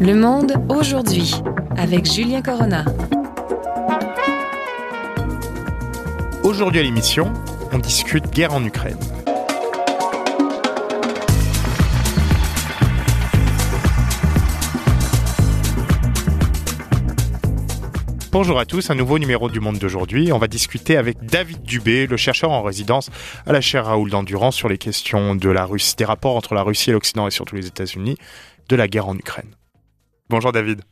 Le monde aujourd'hui avec Julien Corona. Aujourd'hui à l'émission, on discute guerre en Ukraine. Bonjour à tous, un nouveau numéro du Monde d'aujourd'hui. On va discuter avec David Dubé, le chercheur en résidence à la chaire Raoul d'Endurance sur les questions de la Russie, des rapports entre la Russie et l'Occident et surtout les États-Unis, de la guerre en Ukraine. Bonjour David.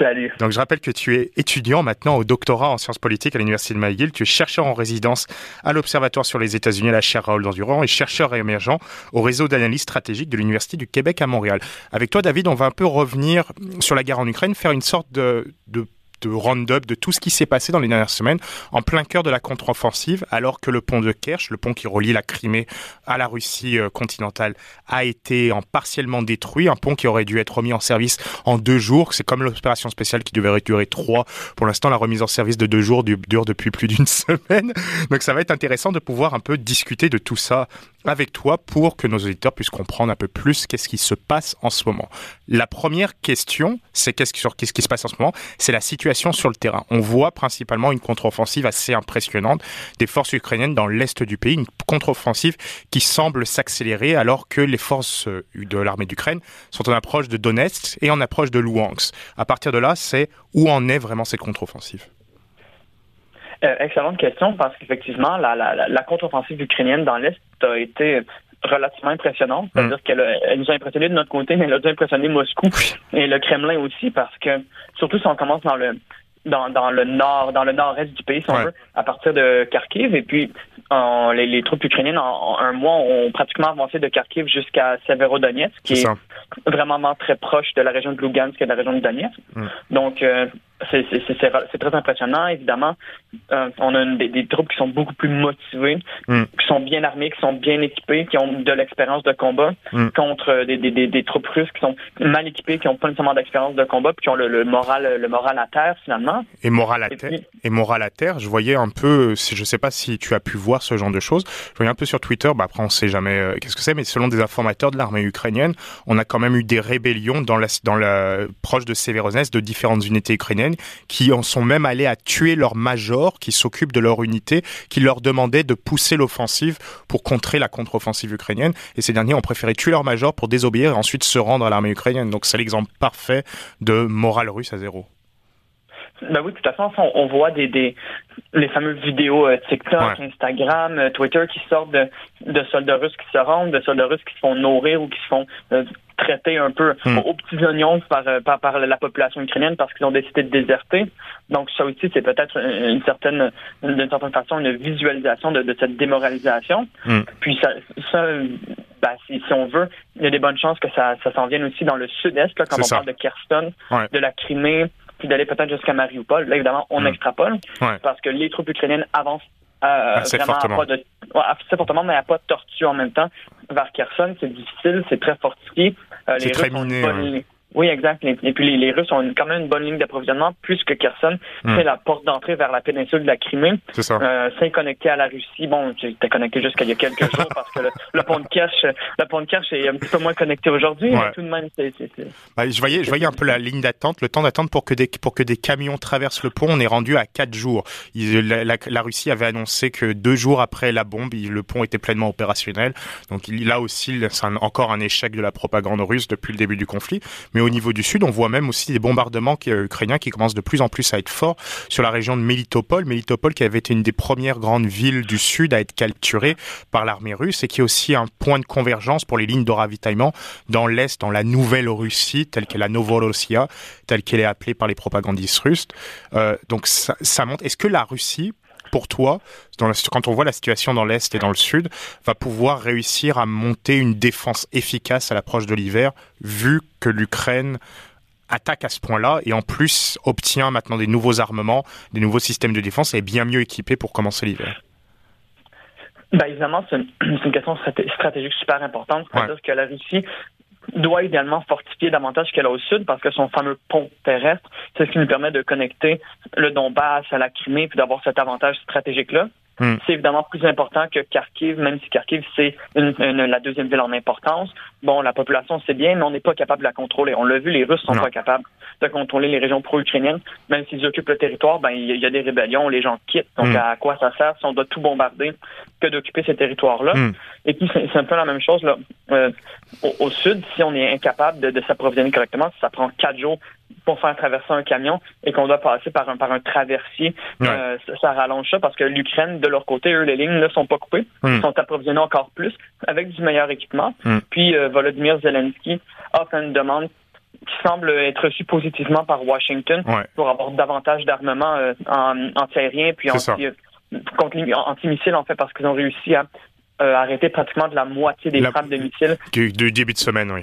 Salut. Donc je rappelle que tu es étudiant maintenant au doctorat en sciences politiques à l'Université de McGill. Tu es chercheur en résidence à l'Observatoire sur les États-Unis à la chaire Raoul d'Endurance et chercheur émergent au réseau d'analyse stratégique de l'Université du Québec à Montréal. Avec toi David, on va un peu revenir sur la guerre en Ukraine, faire une sorte de, de de round-up de tout ce qui s'est passé dans les dernières semaines, en plein cœur de la contre-offensive, alors que le pont de Kerch, le pont qui relie la Crimée à la Russie euh, continentale, a été en partiellement détruit. Un pont qui aurait dû être remis en service en deux jours. C'est comme l'opération spéciale qui devait durer trois. Pour l'instant, la remise en service de deux jours dure depuis plus d'une semaine. Donc ça va être intéressant de pouvoir un peu discuter de tout ça avec toi pour que nos auditeurs puissent comprendre un peu plus qu'est-ce qui se passe en ce moment. La première question, c'est qu'est-ce qui, qu'est-ce qui se passe en ce moment? C'est la situation sur le terrain. On voit principalement une contre-offensive assez impressionnante des forces ukrainiennes dans l'est du pays, une contre-offensive qui semble s'accélérer alors que les forces euh, de l'armée d'Ukraine sont en approche de Donetsk et en approche de Luhansk. À partir de là, c'est où en est vraiment cette contre-offensive? Euh, excellente question parce qu'effectivement, la, contre-offensive ukrainienne dans l'Est a été relativement impressionnante. C'est-à-dire mm. qu'elle elle nous a impressionnés de notre côté, mais elle a dû impressionner Moscou et le Kremlin aussi parce que, surtout si on commence dans le dans, dans le nord, dans le nord-est du pays, si on veut, à partir de Kharkiv. Et puis, les, les, troupes ukrainiennes, en, un mois, ont pratiquement avancé de Kharkiv jusqu'à Severodonetsk, qui est, vraiment très proche de la région de Lugansk et de la région de Donetsk. Mm. Donc, euh, c'est très impressionnant, évidemment. Euh, on a des, troupes qui sont beaucoup plus motivées, mm. qui sont bien armées, qui sont bien équipées, qui ont de l'expérience de combat mm. contre des, des, troupes russes qui sont mal équipées, qui n'ont pas nécessairement d'expérience de combat, puis qui ont le, moral le moral à terre finalement. Et moral à terre. Et moral à terre. Je voyais un peu, je sais pas si tu as pu voir ce genre de choses. Je voyais un peu sur Twitter. Bah après on sait jamais euh, qu'est-ce que c'est, mais selon des informateurs de l'armée ukrainienne, on a quand même eu des rébellions dans la dans la proche de Severodonetsk de différentes unités ukrainiennes qui en sont même allés à tuer leur major qui s'occupe de leur unité, qui leur demandait de pousser l'offensive pour contrer la contre-offensive ukrainienne. Et ces derniers ont préféré tuer leur major pour désobéir et ensuite se rendre à l'armée ukrainienne. Donc c'est l'exemple parfait de morale russe à zéro. Ben oui, de toute façon, on, voit des, des les fameuses vidéos euh, TikTok, Instagram, euh, Twitter qui sortent de, de soldats russes qui se rendent, de soldats russes qui se font nourrir ou qui se font euh, traiter un peu hmm. aux petits oignons par, par, par, la population ukrainienne parce qu'ils ont décidé de déserter. Donc ça aussi, c'est peut-être une certaine, d'une certaine façon, une visualisation de, de cette démoralisation. Hmm. Puis ça, ça ben, si, si, on veut, il y a des bonnes chances que ça, ça s'en vienne aussi dans le sud-est, quand on parle de Kherson, de la Crimée, puis d'aller peut-être jusqu'à Mariupol. Là, évidemment, on hmm. extrapole parce que les troupes ukrainiennes avancent euh, assez fortement. À pas de, assez fortement, mais à pas de tortue en même temps vers Kherson. C'est difficile, c'est très fortifié. Euh, c'est très miné. Oui, exact. Et puis les, Russes ont quand même une bonne ligne d'approvisionnement, plus que Kherson. Hmm. C'est la porte d'entrée vers la péninsule de la Crimée. C'est ça. Euh, c'est connecté à la Russie. Bon, j'étais connecté jusqu'à il y a quelques jours parce que le, pont de Kerch, le pont de Kerch est un petit peu moins connecté aujourd'hui. Mais tout de même, c'est. Bah, je voyais, je voyais un peu la ligne d'attente, le temps d'attente pour que des pour que des camions traversent le pont. On est rendu à quatre jours. la, Russie avait annoncé que deux jours après la bombe, le pont était pleinement opérationnel. Donc là aussi, c'est encore un échec de la propagande russe depuis le début du conflit. Mais au niveau du sud, on voit même aussi des bombardements euh, ukrainiens qui commencent de plus en plus à être forts sur la région de Melitopol. Melitopol qui avait été une des premières grandes villes du sud à être capturée par l'armée russe et qui est aussi un point de convergence pour les lignes de ravitaillement dans l'est, dans la nouvelle Russie, telle qu'est la Novorossia, telle qu'elle est appelée par les propagandistes russes. Euh, donc ça, ça montre. Est-ce que la Russie pour toi, quand on voit la situation dans l'Est et dans le Sud, va pouvoir réussir à monter une défense efficace à l'approche de l'hiver, vu que l'Ukraine attaque à ce point-là et en plus obtient maintenant des nouveaux armements, des nouveaux systèmes de défense et est bien mieux équipé pour commencer l'hiver? Ben évidemment, c'est une, question stratégique super importante. C'est-à-dire que la Russie doit idéalement fortifier davantage qu'elle a au sud parce que son fameux pont terrestre, c'est ce qui nous permet de connecter le Donbass à la Crimée puis d'avoir cet avantage stratégique-là. Hmm. C'est évidemment plus important que Kharkiv, même si Kharkiv, c'est la deuxième ville en importance. Bon, la population, c'est bien, mais on n'est pas capable de la contrôler. On l'a vu, les Russes sont pas capables de contrôler les régions pro-ukrainiennes. Même s'ils occupent le territoire, ben il y, a des rébellions, les gens quittent. Donc, hmm. à quoi ça sert si on doit tout bombarder que d'occuper ces territoires-là? Hmm. Et puis, c'est un peu la même chose là. Euh, au, sud, si on est incapable de, s'approvisionner correctement, si ça prend quatre jours pour faire traverser un camion et qu'on doit passer par un par un traversier, euh, ça, rallonge ça parce que l'Ukraine, de leur côté, eux, les lignes ne sont pas coupées, hmm. ils sont approvisionnés encore plus avec du meilleur équipement. Puis euh, Volodymyr Zelensky a fait une demande qui semble être reçu positivement par Washington pour avoir davantage d'armement euh, en antiaérien puis anti, euh, anti-missiles en fait parce qu'ils ont réussi à euh, arrêter pratiquement de la moitié des frappes de missiles. Du, du début de semaine, oui.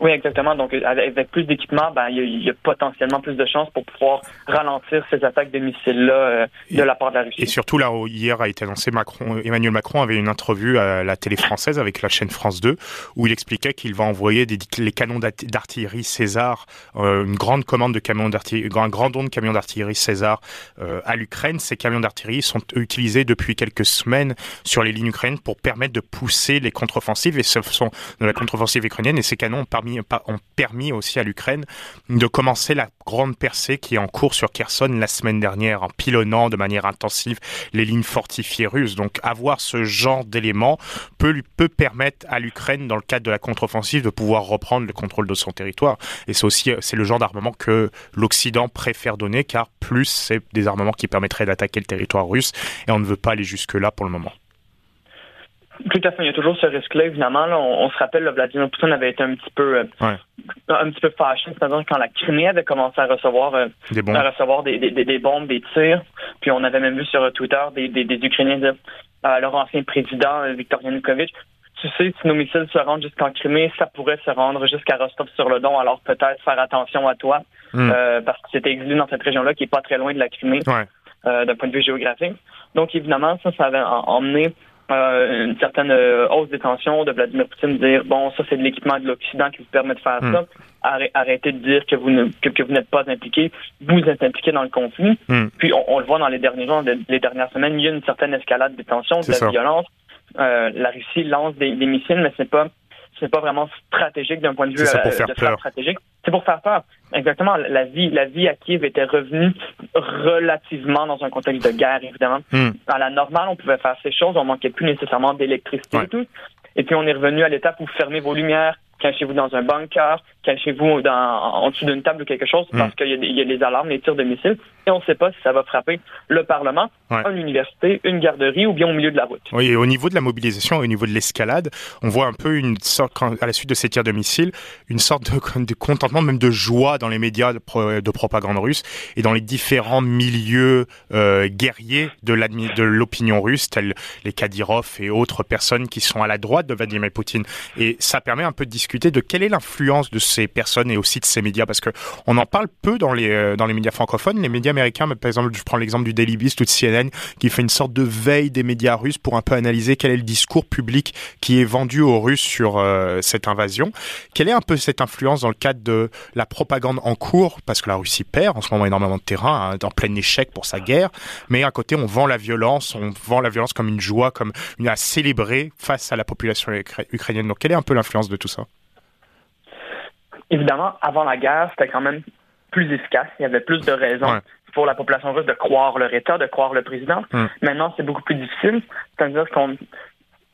Oui, exactement. Donc, avec plus d'équipement, ben, il y, a potentiellement plus de chances pour pouvoir ralentir ces attaques de missiles-là euh, de la part de la Russie. Et surtout, là, hier a été annoncé, Macron, Emmanuel Macron avait une interview à la télé française avec la chaîne France 2, où il expliquait qu'il va envoyer des, les canons d'artillerie César, euh, une grande commande de camions d'artillerie, un grand don de camions d'artillerie César euh, à l'Ukraine. Ces camions d'artillerie sont utilisés depuis quelques semaines sur les lignes ukrainiennes pour permettre de pousser les contre-offensives, et ce sont de la contre-offensive ukrainienne, et ces canons parmi ont permis aussi à l'Ukraine de commencer la grande percée qui est en cours sur Kherson la semaine dernière, en pilonnant de manière intensive les lignes fortifiées russes. Donc avoir ce genre d'éléments peut, peut permettre à l'Ukraine, dans le cadre de la contre-offensive, de pouvoir reprendre le contrôle de son territoire. Et c'est aussi c'est le genre d'armement que l'Occident préfère donner, car plus c'est des armements qui permettraient d'attaquer le territoire russe, et on ne veut pas aller jusque-là pour le moment. Tout à fait. Il y a toujours ce risque-là, évidemment. on, se rappelle, que Vladimir Poutine avait été un petit peu, euh, un petit peu fâché, c'est-à-dire quand la Crimée avait commencé à recevoir, euh, des bombes. à recevoir des, des, des, bombes, des tirs. Puis on avait même vu sur Twitter des, des, Ukrainiens dire à leur ancien président, euh, Viktor Yanukovych, tu sais, si nos missiles se rendent jusqu'en Crimée, ça pourrait se rendre jusqu'à Rostov-sur-le-Don. Alors peut-être faire attention à toi, hmm. parce que c'était exilé dans cette région-là qui est pas très loin de la Crimée. d'un point de vue géographique. Donc, évidemment, ça, ça avait emmené euh, une certaine euh, hausse des tensions de Vladimir Poutine dire bon ça c'est de l'équipement de l'Occident qui vous permet de faire hmm. ça. Arrêtez de dire que vous ne que, vous n'êtes pas impliqué. Vous êtes impliqué dans le conflit. Hmm. puis on, le voit dans les derniers jours les dernières semaines il y a une certaine escalade des tensions de la violence. Euh, la Russie lance des, des missiles mais c'est pas c'est pas vraiment stratégique d'un point de vue euh, stratégique. C'est pour faire peur. Exactement. La vie, la vie à Kiev était revenue relativement dans un contexte de guerre, évidemment. Hmm. À la normale, on pouvait faire ces choses. On manquait plus nécessairement d'électricité et tout. Et puis on est revenu à l'étape où fermez vos lumières, cachez-vous dans un bunker, cachez-vous dans, en dessous d'une table ou quelque chose parce hmm. qu'il y, y, a les alarmes, les tirs de missiles et on ne sait pas si ça va frapper le Parlement, une université, une garderie ou bien au milieu de la route. Oui, et au niveau de la mobilisation, au niveau de l'escalade, on voit un peu une sorte, à la suite de ces tirs de missiles, une sorte de, de contentement, même de joie dans les médias de, propagande russe et dans les différents milieux euh, guerriers de l'opinion russe, tels les Kadyrov et autres personnes qui sont à la droite de Vladimir Poutine. Et ça permet un peu de discuter de quelle est l'influence de ces personnes et aussi de ces médias, parce que on en parle peu dans les, euh, dans les médias francophones. Les médias américains, mais par exemple, je prends l'exemple du Daily Beast ou de CNN, qui fait une sorte de veille des médias russes pour un peu analyser quel est le discours public qui est vendu aux Russes sur euh, cette invasion. Quelle est un peu cette influence dans le cadre de la propagande en cours, parce que la Russie perd en ce moment énormément de terrain, hein, en plein échec pour sa guerre, mais à côté, on vend la violence, on vend la violence comme une joie, comme une à célébrer face à la population ukrainienne. Donc, quelle est un peu l'influence de tout ça? Évidemment, avant la guerre, c'était quand même plus efficace. Il y avait plus de raisons pour la population russe de croire leur État, de croire le président. Hmm. Maintenant, c'est beaucoup plus difficile. C'est-à-dire qu'on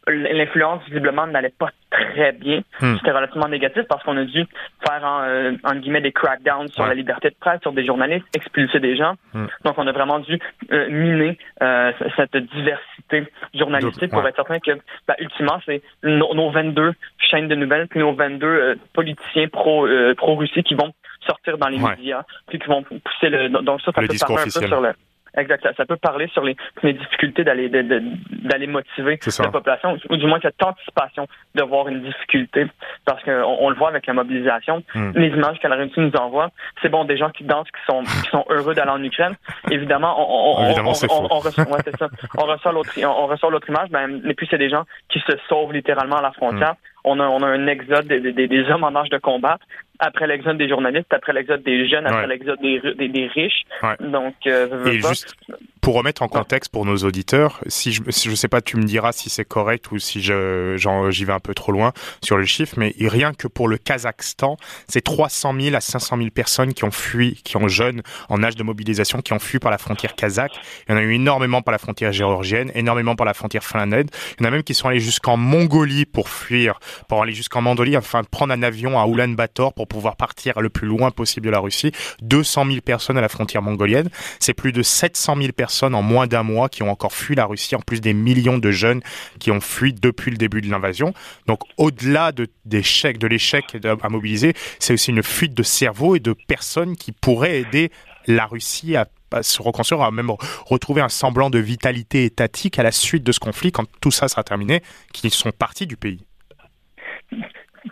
l'influence visiblement n'allait pas très bien. Hmm. C'était relativement négatif parce qu'on a dû faire en, euh, guillemets des crackdowns sur la liberté de presse, sur des journalistes, expulser des gens. Hmm. Donc on a vraiment dû euh, miner euh, cette diversité journalistique pour être certain que bah, ultimement c'est nos, 22 chaînes de nouvelles puis nos 22 politiciens pro pro Russie qui vont sortir dans les médias puis qui vont pousser le donc ça ça peut parler un peu sur le Exact. Ça, peut parler sur les, les difficultés d'aller d'aller motiver la population, ou du moins cette anticipation de voir une difficulté, parce qu'on on le voit avec la mobilisation. Hmm. Les images que la Russie nous envoie, c'est bon, des gens qui dansent, qui sont qui sont heureux d'aller en Ukraine. Évidemment, on, on, Évidemment, on, on, reçoit, ça. on reçoit l'autre on, reçoit l'autre image, ben, et puis c'est des gens qui se sauvent littéralement à la frontière. Hmm. On a, on a un exode des, des, des, hommes en âge de combat après l'exode des journalistes, après l'exode des jeunes, après l'exode des, des, riches. Donc, euh, Et juste pour remettre en contexte pour nos auditeurs, si je, si je sais pas, tu me diras si c'est correct ou si j'y vais un peu trop loin sur le chiffre, mais rien que pour le Kazakhstan, c'est 300 000 à 500 000 personnes qui ont fui, qui ont jeunes en âge de mobilisation, qui ont fui par la frontière kazakh. Il y en a eu énormément par la frontière géorgienne, énormément par la frontière finlandaise. Il y en a même qui sont allés jusqu'en Mongolie pour fuir, pour aller jusqu'en Mongolie, enfin prendre un avion à Ulaanbaatar pour pouvoir partir le plus loin possible de la Russie. 200 000 personnes à la frontière mongolienne. C'est plus de 700 000 personnes en moins d'un mois qui ont encore fui la Russie, en plus des millions de jeunes qui ont fui depuis le début de l'invasion. Donc au-delà de l'échec à mobiliser, c'est aussi une fuite de cerveau et de personnes qui pourraient aider la Russie à se reconstruire, à même retrouver un semblant de vitalité étatique à la suite de ce conflit, quand tout ça sera terminé, qui sont partis du pays.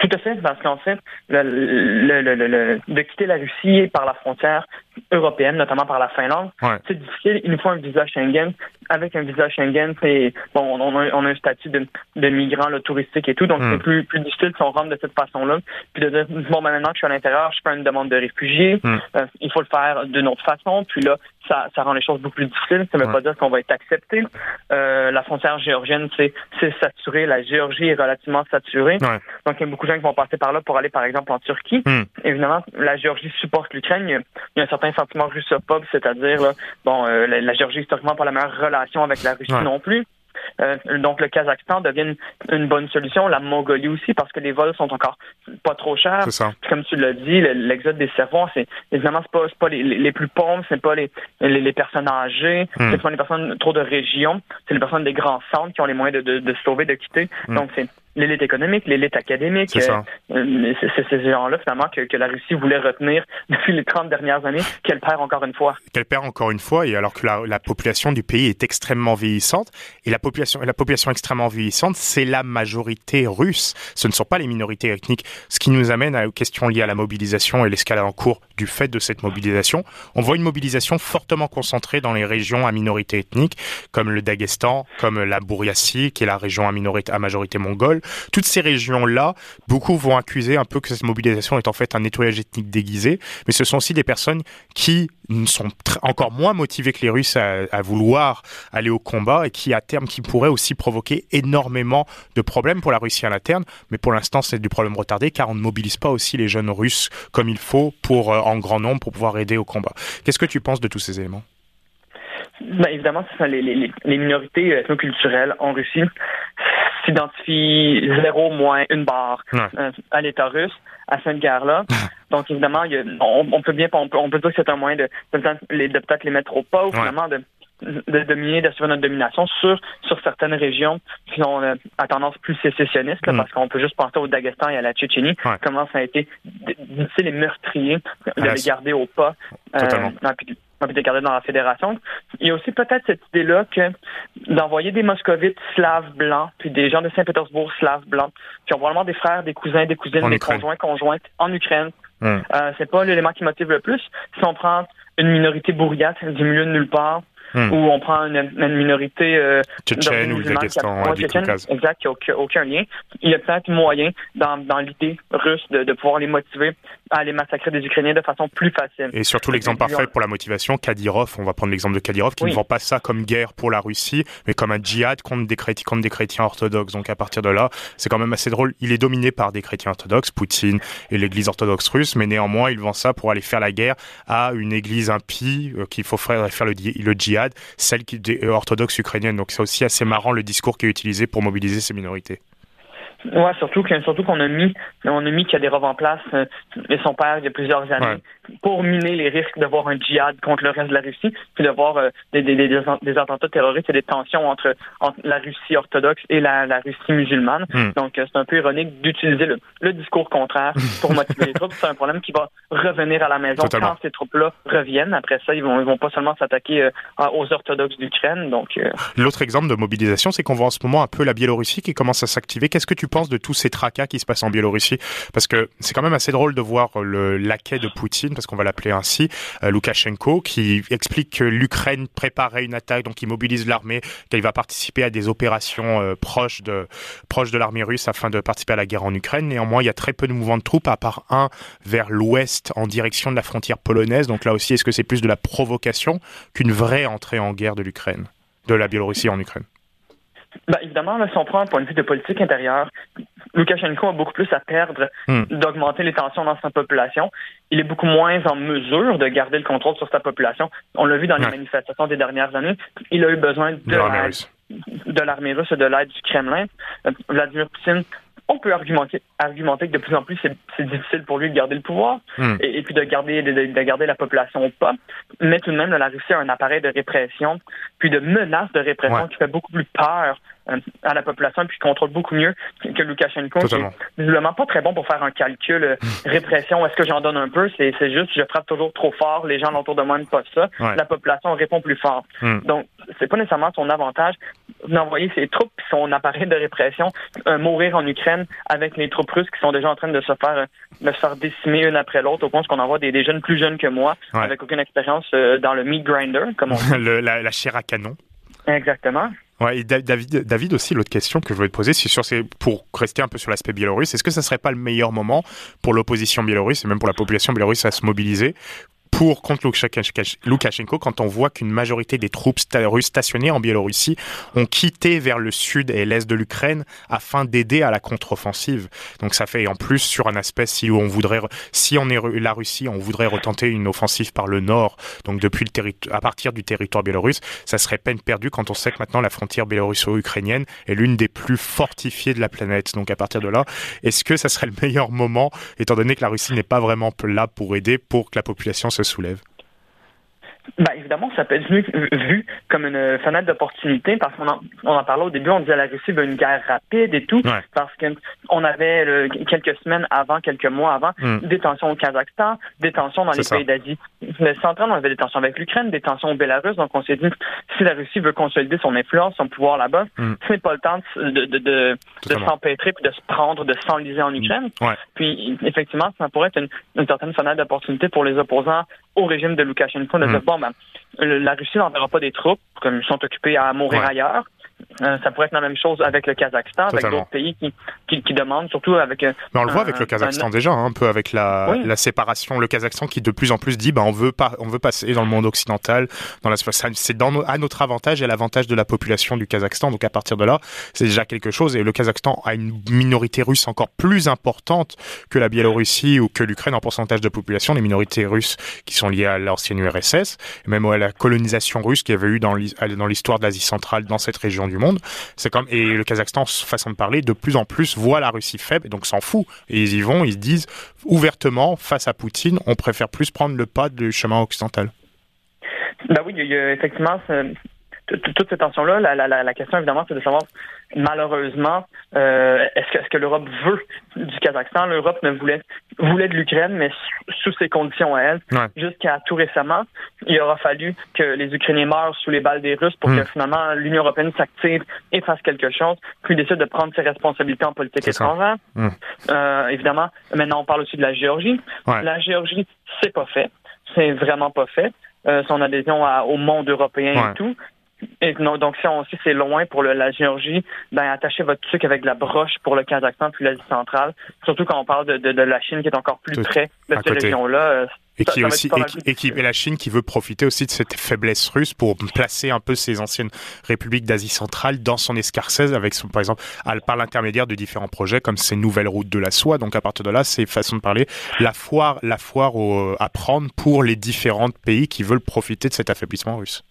Tout à fait, parce qu'en fait, le, le, le, de quitter la Russie par la frontière européenne, notamment par la Finlande, c'est difficile. Il nous faut un visa Schengen. Avec un visa Schengen, c'est bon, on a, on a un statut de, de migrant le touristique et tout, donc c'est hmm. plus, plus difficile si on rentre de cette façon-là. Puis de dire, bon, maintenant que je suis à l'intérieur, je fais une demande de réfugié. Hmm. Euh, il faut le faire d'une autre façon. Puis là, ça, ça rend les choses beaucoup plus difficiles. Ça ne veut pas dire qu'on va être accepté. Euh, la frontière géorgienne, c'est saturé. La Géorgie est relativement saturée. Donc, il y a beaucoup de gens qui vont passer par là pour aller, par exemple, en Turquie. Hmm. Évidemment, la Géorgie supporte l'Ukraine. Il, y a un certain sentiment russophobe, c'est-à-dire, bon, euh, la, la, Géorgie, historiquement, pas la meilleure relation avec la Russie non plus. Euh, donc le Kazakhstan devient une, bonne solution, la Mongolie aussi, parce que les vols sont encore pas trop chers. Comme tu l'as dit, l'exode des cerveaux, c'est évidemment c'est pas, pas les, les, plus pauvres, c'est pas les, les, personnes âgées, hmm. c'est pas les personnes trop de régions, c'est les personnes des grands centres qui ont les moyens de, de, se sauver, de quitter. Hmm. Donc c'est l'élite économique, l'élite académique. C'est euh, euh, ces gens-là, finalement, que, que, la Russie voulait retenir depuis les 30 dernières années, qu'elle perd encore une fois. Qu'elle perd encore une fois, et alors que la, la, population du pays est extrêmement vieillissante, et la population, la population extrêmement vieillissante, c'est la majorité russe. Ce ne sont pas les minorités ethniques. Ce qui nous amène à aux questions liées à la mobilisation et l'escalade en cours du fait de cette mobilisation. On voit une mobilisation fortement concentrée dans les régions à minorité ethnique, comme le Daghestan, comme la Bouriatie, qui est la région à, minorité, à majorité mongole, toutes ces régions-là, beaucoup vont accuser un peu que cette mobilisation est en fait un nettoyage ethnique déguisé, mais ce sont aussi des personnes qui sont encore moins motivées que les Russes à, vouloir aller au combat et qui, à terme, qui pourraient aussi provoquer énormément de problèmes pour la Russie à l'interne. Mais pour l'instant, c'est du problème retardé car on ne mobilise pas aussi les jeunes Russes comme il faut pour, euh, en grand nombre pour pouvoir aider au combat. Qu'est-ce que tu penses de tous ces éléments? Ben, évidemment, ce sont les, les, les minorités ethnoculturelles en Russie s'identifie zéro moins une barre euh, à l'État russe à cette guerre-là. Donc évidemment, on, peut bien on peut, on peut dire que c'est un moyen de, de, peut-être les mettre au pas ou finalement de de dominer, d'assurer notre domination sur sur certaines régions qui ont euh, à tendance plus sécessionniste, mm. parce qu'on peut juste penser au Daghestan et à la Tchétchénie, comment ça a été difficile et meurtrier de les garder au pas. Euh, puis de garder dans la fédération. Il y a aussi peut-être cette idée-là que d'envoyer des moscovites slaves blancs, puis des gens de Saint-Pétersbourg slaves blancs, qui ont probablement des frères, des cousins, des cousines, des conjoints, conjointes en Ukraine. Hum. Euh, c'est pas l'élément qui motive le plus. Si on prend une minorité bourriate du milieu de nulle part, Hmm. où on prend une, minorité euh, tchétchène ou exact, qui n'a aucun, lien. Il y a peut-être moyen dans, dans l'idée russe de, de, pouvoir les motiver à aller massacrer des Ukrainiens de façon plus facile. Et surtout l'exemple parfait pour la motivation, Kadyrov, on va prendre l'exemple de Kadyrov, qui ne vend pas ça comme guerre pour la Russie, mais comme un djihad contre des, chrétiens, contre des chrétiens orthodoxes. Donc à partir de là, c'est quand même assez drôle. Il est dominé par des chrétiens orthodoxes, Poutine et l'église orthodoxe russe, mais néanmoins, il vend ça pour aller faire la guerre à une église impie euh, qu'il faut faire, faire le, le djihad celle qui est orthodoxe ukrainienne. Donc c'est aussi assez marrant le discours qui est utilisé pour mobiliser ces minorités. Ouais, surtout surtout qu'on a mis on a mis qu'il y a des robes en place euh, et son père il y a plusieurs années pour miner les risques d'avoir un djihad contre le reste de la Russie, puis d'avoir euh, des, des, des, attentats terroristes et des tensions entre, entre la Russie orthodoxe et la, la Russie musulmane. Hmm. Donc euh, c'est un peu ironique d'utiliser le, le, discours contraire pour motiver les troupes. C'est un problème qui va revenir à la maison quand ces troupes-là reviennent. Après ça, ils vont ils vont pas seulement s'attaquer aux orthodoxes d'Ukraine. Donc l'autre exemple de mobilisation, c'est qu'on voit en ce moment un peu la Biélorussie qui commence à s'activer. Qu'est-ce que tu penses de tous ces tracas qui se passent en Biélorussie Parce que c'est quand même assez drôle de voir le laquais de Poutine, parce qu'on va l'appeler ainsi, euh, Loukachenko, qui explique que l'Ukraine préparait une attaque, donc il mobilise l'armée, qu'il va participer à des opérations euh, proches de de l'armée russe afin de participer à la guerre en Ukraine. Néanmoins, il y a très peu de mouvements de troupes, à part un vers l'ouest en direction de la frontière polonaise. Donc là aussi, est-ce que c'est plus de la provocation qu'une vraie entrée en guerre de l'Ukraine, de la Biélorussie en Ukraine? Ben, évidemment, si on prend un point de vue de politique intérieure, Loukachenko a beaucoup plus à perdre hmm. d'augmenter les tensions dans sa population. Il est beaucoup moins en mesure de garder le contrôle sur sa population. On l'a vu dans les manifestations des dernières années. Il a eu besoin de, de l'armée russe et de l'aide du Kremlin. Euh, Vladimir Poutine on peut argumenter, argumenter que de plus en plus c'est difficile pour lui de garder le pouvoir hmm. et, puis de garder de, garder la population au pas. Mais tout de même, la Russie a un appareil de répression, puis de menaces de répression qui fait beaucoup plus peur à la population puis contrôle beaucoup mieux que Loukachenko. C'est visiblement pas très bon pour faire un calcul euh, répression. Est-ce que j'en donne un peu C'est juste je frappe toujours trop fort. Les gens autour de moi ne pas ça. La population répond plus fort. Hmm. Donc c'est pas nécessairement son avantage d'envoyer ses troupes son appareil de répression euh, mourir en Ukraine avec les troupes russes qui sont déjà en train de se faire de se faire décimer une après l'autre au point qu'on envoie des, des, jeunes plus jeunes que moi avec aucune expérience dans le meat grinder comme on dit. la, la chair à canon. Exactement. Et David, David aussi, l'autre question que je voulais te poser, c'est sur, c'est pour rester un peu sur l'aspect biélorusse, est-ce que ça serait pas le meilleur moment pour l'opposition biélorusse et même pour la population biélorusse à se mobiliser pour contre Loukachenko quand on voit qu'une majorité des troupes russes stationnées en Biélorussie ont quitté vers le sud et l'est de l'Ukraine afin d'aider à la contre-offensive. Donc ça fait en plus sur un aspect si on voudrait si on est la Russie, on voudrait retenter une offensive par le nord, donc depuis le à partir du territoire biélorusse, ça serait peine perdue quand on sait que maintenant la frontière biélorusso-ukrainienne est l'une des plus fortifiées de la planète. Donc à partir de là, est-ce que ça serait le meilleur moment étant donné que la Russie n'est pas vraiment là pour aider pour que la population se soulève ben, évidemment, ça peut être vu, comme une fenêtre d'opportunité parce qu'on en, on en parlait au début, on disait la Russie veut une guerre rapide et tout, parce qu'on avait quelques semaines avant, quelques mois avant, hmm. des tensions au Kazakhstan, des tensions dans les pays d'Asie centrale, on avait des tensions avec l'Ukraine, des tensions au Bélarus, donc on s'est dit si la Russie veut consolider son influence, son pouvoir là-bas, hmm. ce n'est pas le temps de, de, de, de s'empêtrer puis de se prendre, de s'enliser en Ukraine. Puis effectivement, ça pourrait être une, une certaine fenêtre d'opportunité pour les opposants au régime de Loukachenko de dire, hmm. bon, ben, la Russie n'enverra pas des troupes, comme ils sont occupés à mourir ailleurs. Euh, ça pourrait être la même chose avec le Kazakhstan, avec d'autres pays qui, qui, qui, demandent, surtout avec. Euh, Mais on le voit avec le Kazakhstan déjà, hein, un peu avec la, la séparation. Le Kazakhstan qui de plus en plus dit, bah, on veut pas, on veut passer dans le monde occidental. Dans la, c'est dans à notre avantage et à l'avantage de la population du Kazakhstan. Donc à partir de là, c'est déjà quelque chose. Et le Kazakhstan a une minorité russe encore plus importante que la Biélorussie ou que l'Ukraine en pourcentage de population. Les minorités russes qui sont liées à l'ancienne URSS, même à la colonisation russe qu'il y avait eu dans l'histoire de l'Asie centrale dans cette région monde. C'est comme et le Kazakhstan, façon de parler, de plus en plus voit la Russie faible et donc s'en fout. Et ils y vont, ils se disent ouvertement face à Poutine, on préfère plus prendre le pas du chemin occidental. Ben oui, effectivement toute cette tension-là, la, question évidemment, c'est de savoir malheureusement, euh, est-ce que, est que l'Europe veut du Kazakhstan? L'Europe ne voulait voulait de l'Ukraine, mais sous ses conditions à elle. Jusqu'à tout récemment, il aura fallu que les Ukrainiens meurent sous les balles des Russes pour que finalement l'Union européenne s'active et fasse quelque chose, puis décide de prendre ses responsabilités en politique étrangère. Hmm. Euh, évidemment, maintenant on parle aussi de la Géorgie. La Géorgie, c'est pas fait. C'est vraiment pas fait. Euh, son adhésion au monde européen et tout. Et non, donc si, on, si c'est loin pour le, la Géorgie, ben attachez votre truc avec la broche pour le Kazakhstan puis l'Asie centrale. Surtout quand on parle de, de, de, la Chine qui est encore plus près de cette région-là. Euh, et qui aussi et, qui, et la Chine qui veut profiter aussi de cette faiblesse russe pour placer un peu ces anciennes républiques d'Asie centrale dans son escarcelle avec son, par exemple par l'intermédiaire de différents projets comme ces nouvelles routes de la soie donc à partir de là c'est façon de parler la foire la foire à prendre pour les différents pays qui veulent profiter de cet affaiblissement russe.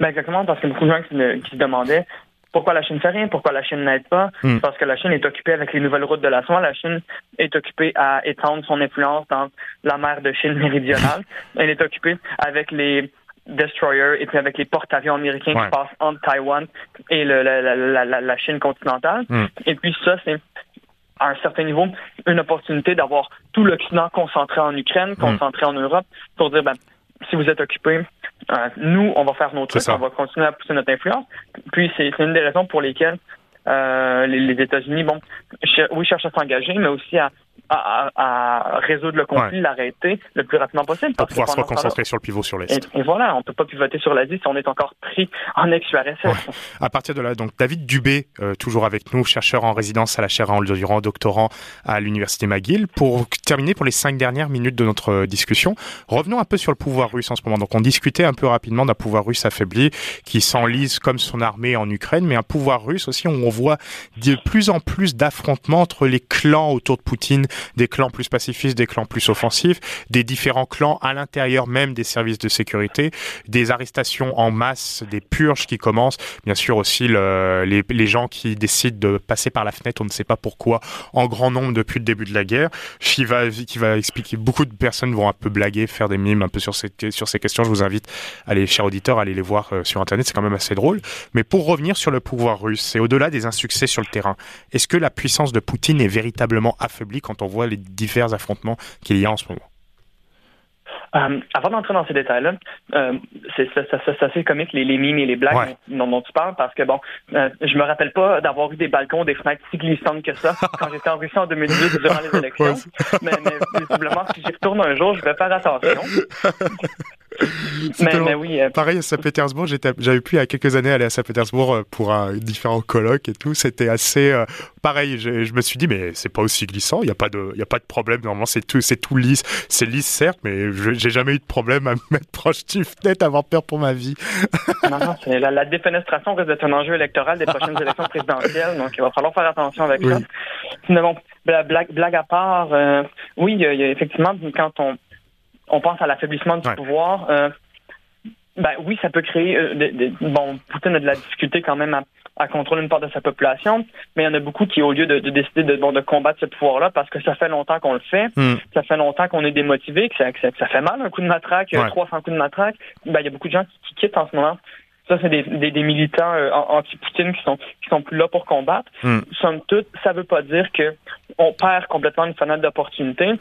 Ben exactement, parce qu'il y a beaucoup de gens qui, se demandaient pourquoi la Chine fait rien, pourquoi la Chine n'aide pas? Hmm. Parce que la Chine est occupée avec les nouvelles routes de la soie. La Chine est occupée à étendre son influence dans la mer de Chine méridionale. Elle est occupée avec les destroyers et puis avec les porte-avions américains qui passent entre Taïwan et le, la, la, la, la, Chine continentale. Hmm. Et puis ça, c'est à un certain niveau une opportunité d'avoir tout l'Occident concentré en Ukraine, hmm. concentré en Europe, pour dire ben, si vous êtes occupé, nous, on va faire nos trucs, on va continuer à pousser notre influence. Puis c'est une des raisons pour lesquelles les, États-Unis, bon, oui, cherchent à s'engager, mais aussi à, à, résoudre le conflit, l'arrêter le plus rapidement possible. Pour pouvoir se concentrer sur le pivot sur l'Est. Et, voilà, on ne peut pas pivoter sur l'Asie si on est encore pris en ex-URSS. À partir de là, donc David Dubé, euh, toujours avec nous, chercheur en résidence à la chaire en Durand, doctorant à l'Université McGill. Pour terminer, pour les cinq dernières minutes de notre euh, discussion, revenons un peu sur le pouvoir russe en ce moment. Donc on discutait un peu rapidement d'un pouvoir russe affaibli qui s'enlise comme son armée en Ukraine, mais un pouvoir russe aussi où on voit de plus en plus d'affrontements entre les clans autour de Poutine des clans plus pacifistes, des clans plus offensifs, des différents clans à l'intérieur même des services de sécurité, des arrestations en masse, des purges qui commencent, bien sûr aussi les, gens qui décident de passer par la fenêtre, on ne sait pas pourquoi, en grand nombre depuis le début de la guerre, qui va, expliquer, beaucoup de personnes vont un peu blaguer, faire des mimes un peu sur ces, sur ces questions, je vous invite, allez, chers auditeurs, à aller les voir euh, sur Internet, c'est quand même assez drôle. Mais pour revenir sur le pouvoir russe, c'est au-delà des insuccès sur le terrain, est-ce que la puissance de Poutine est véritablement affaiblie quand on voit les divers affrontements qu'il y a en ce moment. Euh, avant d'entrer dans ces détails-là, euh, c'est assez comique les, les mimes et les blagues dont, tu parles parce que bon, euh, je me rappelle pas d'avoir eu des balcons, des fenêtres si glissantes que ça quand j'étais en Russie en 2018 durant les élections. mais, mais visiblement, si j'y retourne un jour, je vais faire attention. mais, oui. Euh, pareil à Saint-Pétersbourg, j'avais pu il y a quelques années aller à Saint-Pétersbourg euh, pour un, différents colloques et tout. C'était assez euh, pareil. Je, je, me suis dit mais c'est pas aussi glissant. Il n'y a pas de, il y a pas de problème. Normalement c'est tout, c'est tout lisse. C'est lisse certes, mais j'ai jamais eu de problème à me mettre proche du fenêtre, avoir peur pour ma vie. non, non, la, la, défenestration risque d'être un enjeu électoral des prochaines élections présidentielles. Donc il va falloir faire attention avec ça. Mais bon, blague, blague à part, oui, il y, a, effectivement quand on on pense à l'affaiblissement du pouvoir. Euh, ben oui, ça peut créer. Euh, bon, Poutine a de la difficulté quand même à, contrôler une part de sa population, mais il y en a beaucoup qui, au lieu de, décider de, bon, de combattre ce pouvoir-là, parce que ça fait longtemps qu'on le fait, hmm. ça fait longtemps qu'on est démotivé, que ça, ça, fait mal un coup de matraque, ouais. 300 coups de matraque, ben, il y a beaucoup de gens qui, quittent en ce moment. Ça, c'est des, des, militants euh, anti-Poutine qui sont qui sont plus là pour combattre. Hmm. Somme toute, ça veut pas dire que on perd complètement une fenêtre d'opportunité.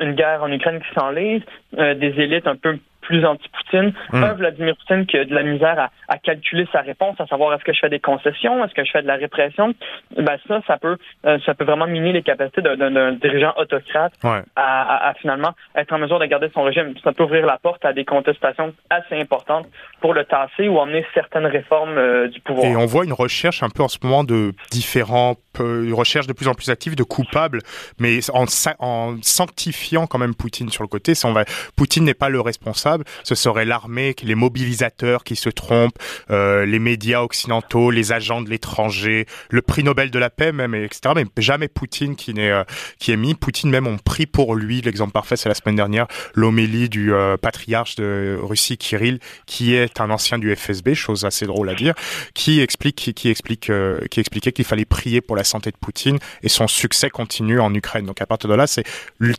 Une guerre en Ukraine qui s'enlise, euh, des élites un peu plus anti-Poutine. Hmm. Un Vladimir Poutine qui a de la misère à, calculer sa réponse, à savoir est-ce que je fais des concessions, est-ce que je fais de la répression. Ben ça, ça peut, euh, ça peut vraiment miner les capacités d'un dirigeant autocrate à, finalement être en mesure de garder son régime. Ça peut ouvrir la porte à des contestations assez importantes pour le tasser ou emmener certaines réformes du pouvoir. Et on voit une recherche un peu en ce moment de différents une recherche de plus en plus active de coupables, mais en, en sanctifiant quand même Poutine sur le côté. Si on va, Poutine n'est pas le responsable, ce serait l'armée, les mobilisateurs qui se trompent, euh, les médias occidentaux, les agents de l'étranger, le prix Nobel de la paix même, etc. Mais jamais Poutine qui n'est euh, qui est mis. Poutine même on pris pour lui. L'exemple parfait, c'est la semaine dernière l'homélie du euh, patriarche de Russie Kirill, qui est un ancien du FSB, chose assez drôle à dire, qui explique qui, explique qui expliquait qu'il fallait prier pour la santé de Poutine et son succès continue en Ukraine. Donc à partir de là, c'est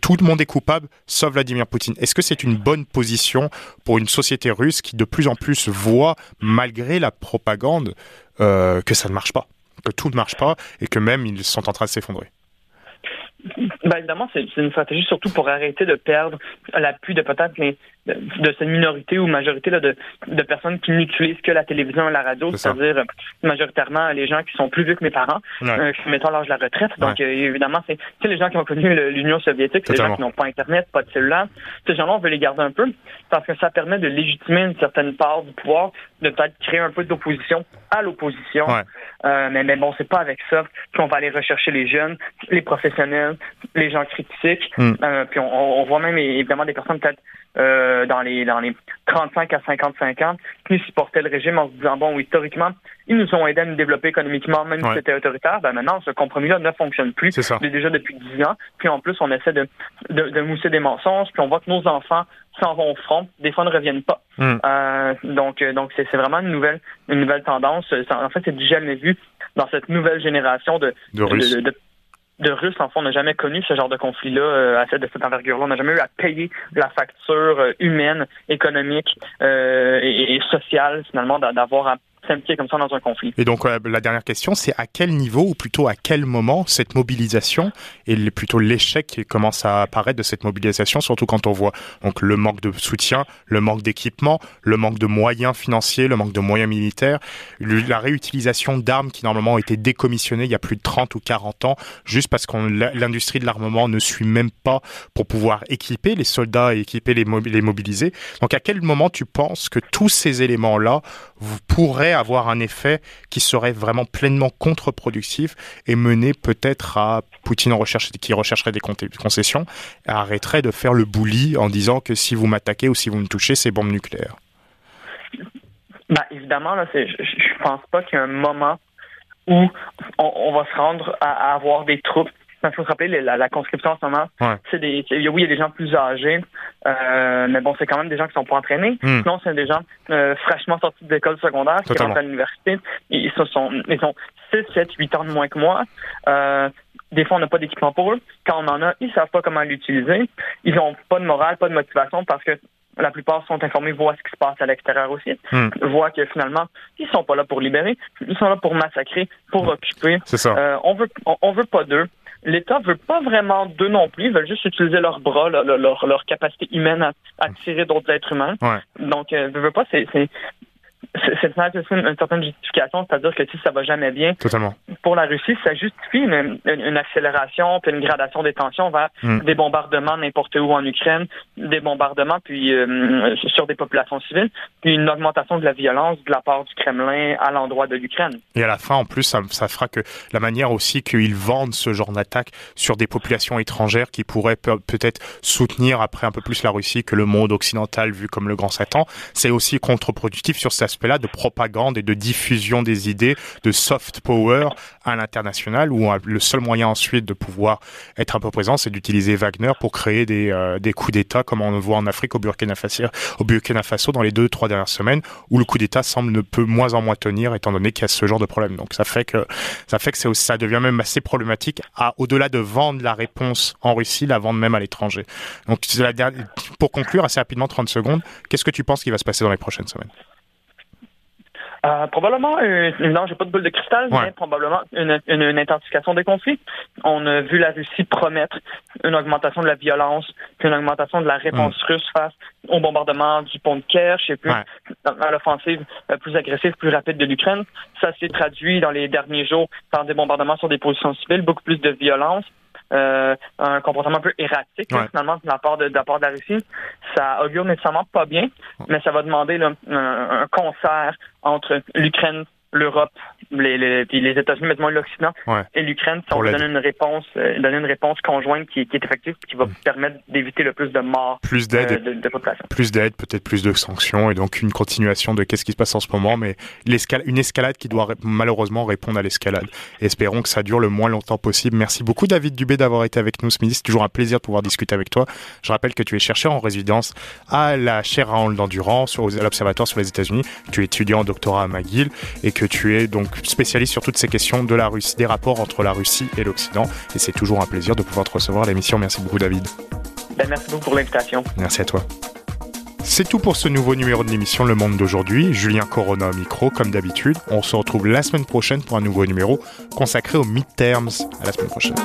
tout le monde est coupable sauf Vladimir Poutine. Est-ce que c'est une bonne position pour une société russe qui de plus en plus voit, malgré la propagande, euh, que ça ne marche pas, que tout ne marche pas et que même ils sont en train de s'effondrer. Ben évidemment, c'est une stratégie surtout pour arrêter de perdre l'appui de peut-être les de, cette minorité ou majorité là, de, de personnes qui n'utilisent que la télévision et la radio, c'est-à-dire euh, majoritairement les gens qui sont plus vieux que mes parents, euh, qui mettent l'âge de la retraite. Donc, euh, évidemment, c'est les gens qui ont connu l'Union soviétique, c'est les gens qui n'ont pas Internet, pas de cellulaire. Ces gens-là, on veut les garder un peu parce que ça permet de légitimer une certaine part du pouvoir, de peut-être créer un peu d'opposition à l'opposition. mais, mais bon, c'est pas avec ça qu'on va aller rechercher les jeunes, les professionnels, les gens critiques. Hmm. puis on, on, voit même évidemment des personnes peut-être euh, dans les dans les 35 à 55 ans qui supportaient le régime en se disant bon historiquement ils nous ont aidés à nous développer économiquement même si c'était autoritaire. Ben maintenant ce compromis-là ne fonctionne plus. C'est ça. déjà depuis 10 ans. Puis en plus on essaie de, de, mousser des mensonges. Puis on voit que nos enfants s'en vont au front. Des fois ne reviennent pas. Hmm. euh, donc euh, donc c'est vraiment une nouvelle une nouvelle tendance. En fait c'est du jamais vu dans cette nouvelle génération de, de, de de Russes, en fait, on n'a jamais connu ce genre de conflit-là euh, à cette, cette envergure-là. On n'a jamais eu à payer la facture euh, humaine, économique euh, et, sociale, finalement, d'avoir à s'impliquer comme ça dans un conflit. Et donc la dernière question, c'est à quel niveau ou plutôt à quel moment cette mobilisation et plutôt l'échec qui commence à apparaître de cette mobilisation, surtout quand on voit donc le manque de soutien, le manque d'équipement, le manque de moyens financiers, le manque de moyens militaires, la réutilisation d'armes qui normalement ont été décommissionnées il y a plus de 30 ou 40 ans, juste parce que l'industrie de l'armement ne suit même pas pour pouvoir équiper les soldats et équiper les, les mobiliser. Donc à quel moment tu penses que tous ces éléments-là pourraient avoir un effet qui serait vraiment pleinement contre-productif et mener peut-être à Poutine qui rechercherait des concessions, arrêterait de faire le bouli en disant que si vous m'attaquez ou si vous me touchez, c'est bombe nucléaire. Ben, évidemment, là, je, je pense pas qu'il y a un moment où on, va se rendre à, avoir des troupes il faut se rappeler, la, conscription en ce moment, c'est des, oui, il y a des gens plus âgés, euh, mais bon, c'est quand même des gens qui sont pas entraînés. Hmm. Sinon, c'est des gens euh, fraîchement sortis de l'école secondaire, qui rentrent à l'université. Ils, sont, ils ont 6, 7, 8 ans de moins que moi. Euh, des fois, on n'a pas d'équipement pour eux. Quand on en a, ils savent pas comment l'utiliser. Ils n'ont pas de morale, pas de motivation parce que la plupart sont informés, voient ce qui se passe à l'extérieur aussi, hmm. voient que finalement, ils sont pas là pour libérer, ils sont là pour massacrer, pour occuper. C'est ça. Euh, on veut, on, veut pas d'eux. L'État veut pas vraiment d'eux non plus. Ils veulent juste utiliser leurs bras, leur, leur, capacité humaine à, à tirer d'autres êtres humains. Donc, euh, veut pas, c'est c'est une, certaine justification, c'est-à-dire que si ça va jamais bien, pour la Russie, ça justifie une, accélération puis une gradation des tensions vers hmm. des bombardements n'importe où en Ukraine, des bombardements puis euh, sur des populations civiles, puis une augmentation de la violence de la part du Kremlin à l'endroit de l'Ukraine. Et à la fin, en plus, ça, ça fera que la manière aussi qu'ils vendent ce genre d'attaque sur des populations étrangères qui pourraient peut-être soutenir après un peu plus la Russie que le monde occidental vu comme le grand Satan, c'est aussi contre-productif sur cet de propagande et de diffusion des idées, de soft power à l'international, où le seul moyen ensuite de pouvoir être un peu présent, c'est d'utiliser Wagner pour créer des, euh, coups d'État, comme on le voit en Afrique, au Burkina Faso, dans les deux, trois dernières semaines, où le coup d'État semble ne peut moins en moins tenir, étant donné qu'il y a ce genre de problème. Donc ça fait que ça fait que ça devient même assez problématique, au-delà de vendre la réponse en Russie, la vendre même à l'étranger. Donc pour conclure assez rapidement, 30 secondes, qu'est-ce que tu penses qui va se passer dans les prochaines semaines? Euh, probablement, euh, non, j'ai pas de boule de cristal, mais probablement une, une, intensification des conflits. On a vu la Russie promettre une augmentation de la violence, une augmentation de la réponse mm. russe face au bombardement du pont de Kerch et puis à l'offensive euh, plus agressive, plus rapide de l'Ukraine. Ça s'est traduit dans les derniers jours par des bombardements sur des positions civiles, beaucoup plus de violence. Euh, un comportement un peu erratique finalement de la part de, la part de la Russie. Ça augure nécessairement pas bien, mais ça va demander un, concert entre l'Ukraine, l'Europe les, les, les États-Unis, maintenant l'Occident et l'Ukraine, si on donne une réponse, euh, donner une réponse conjointe qui, qui, est effective, qui va mm. permettre d'éviter le plus de morts plus d'aide, euh, de, de, population. Plus d'aide, peut-être plus de sanctions et donc une continuation de qu'est-ce qui se passe en ce moment, mais une escalade qui doit malheureusement répondre à l'escalade. Espérons que ça dure le moins longtemps possible. Merci beaucoup David Dubé d'avoir été avec nous ce midi. C'est toujours un plaisir de pouvoir discuter avec toi. Je rappelle que tu es chercheur en résidence à la chaire Raoul d'endurance, à l'Observatoire sur les États-Unis. Tu es étudiant en doctorat à McGill et que tu es donc spécialiste sur toutes ces questions de la Russie, des rapports entre la Russie et l'Occident. Et c'est toujours un plaisir de pouvoir te recevoir à l'émission. Merci beaucoup, David. Ben, merci beaucoup pour l'invitation. Merci à toi. C'est tout pour ce nouveau numéro de l'émission Le Monde d'aujourd'hui. Julien Corona au micro, comme d'habitude. On se retrouve la semaine prochaine pour un nouveau numéro consacré aux midterms. À la semaine prochaine.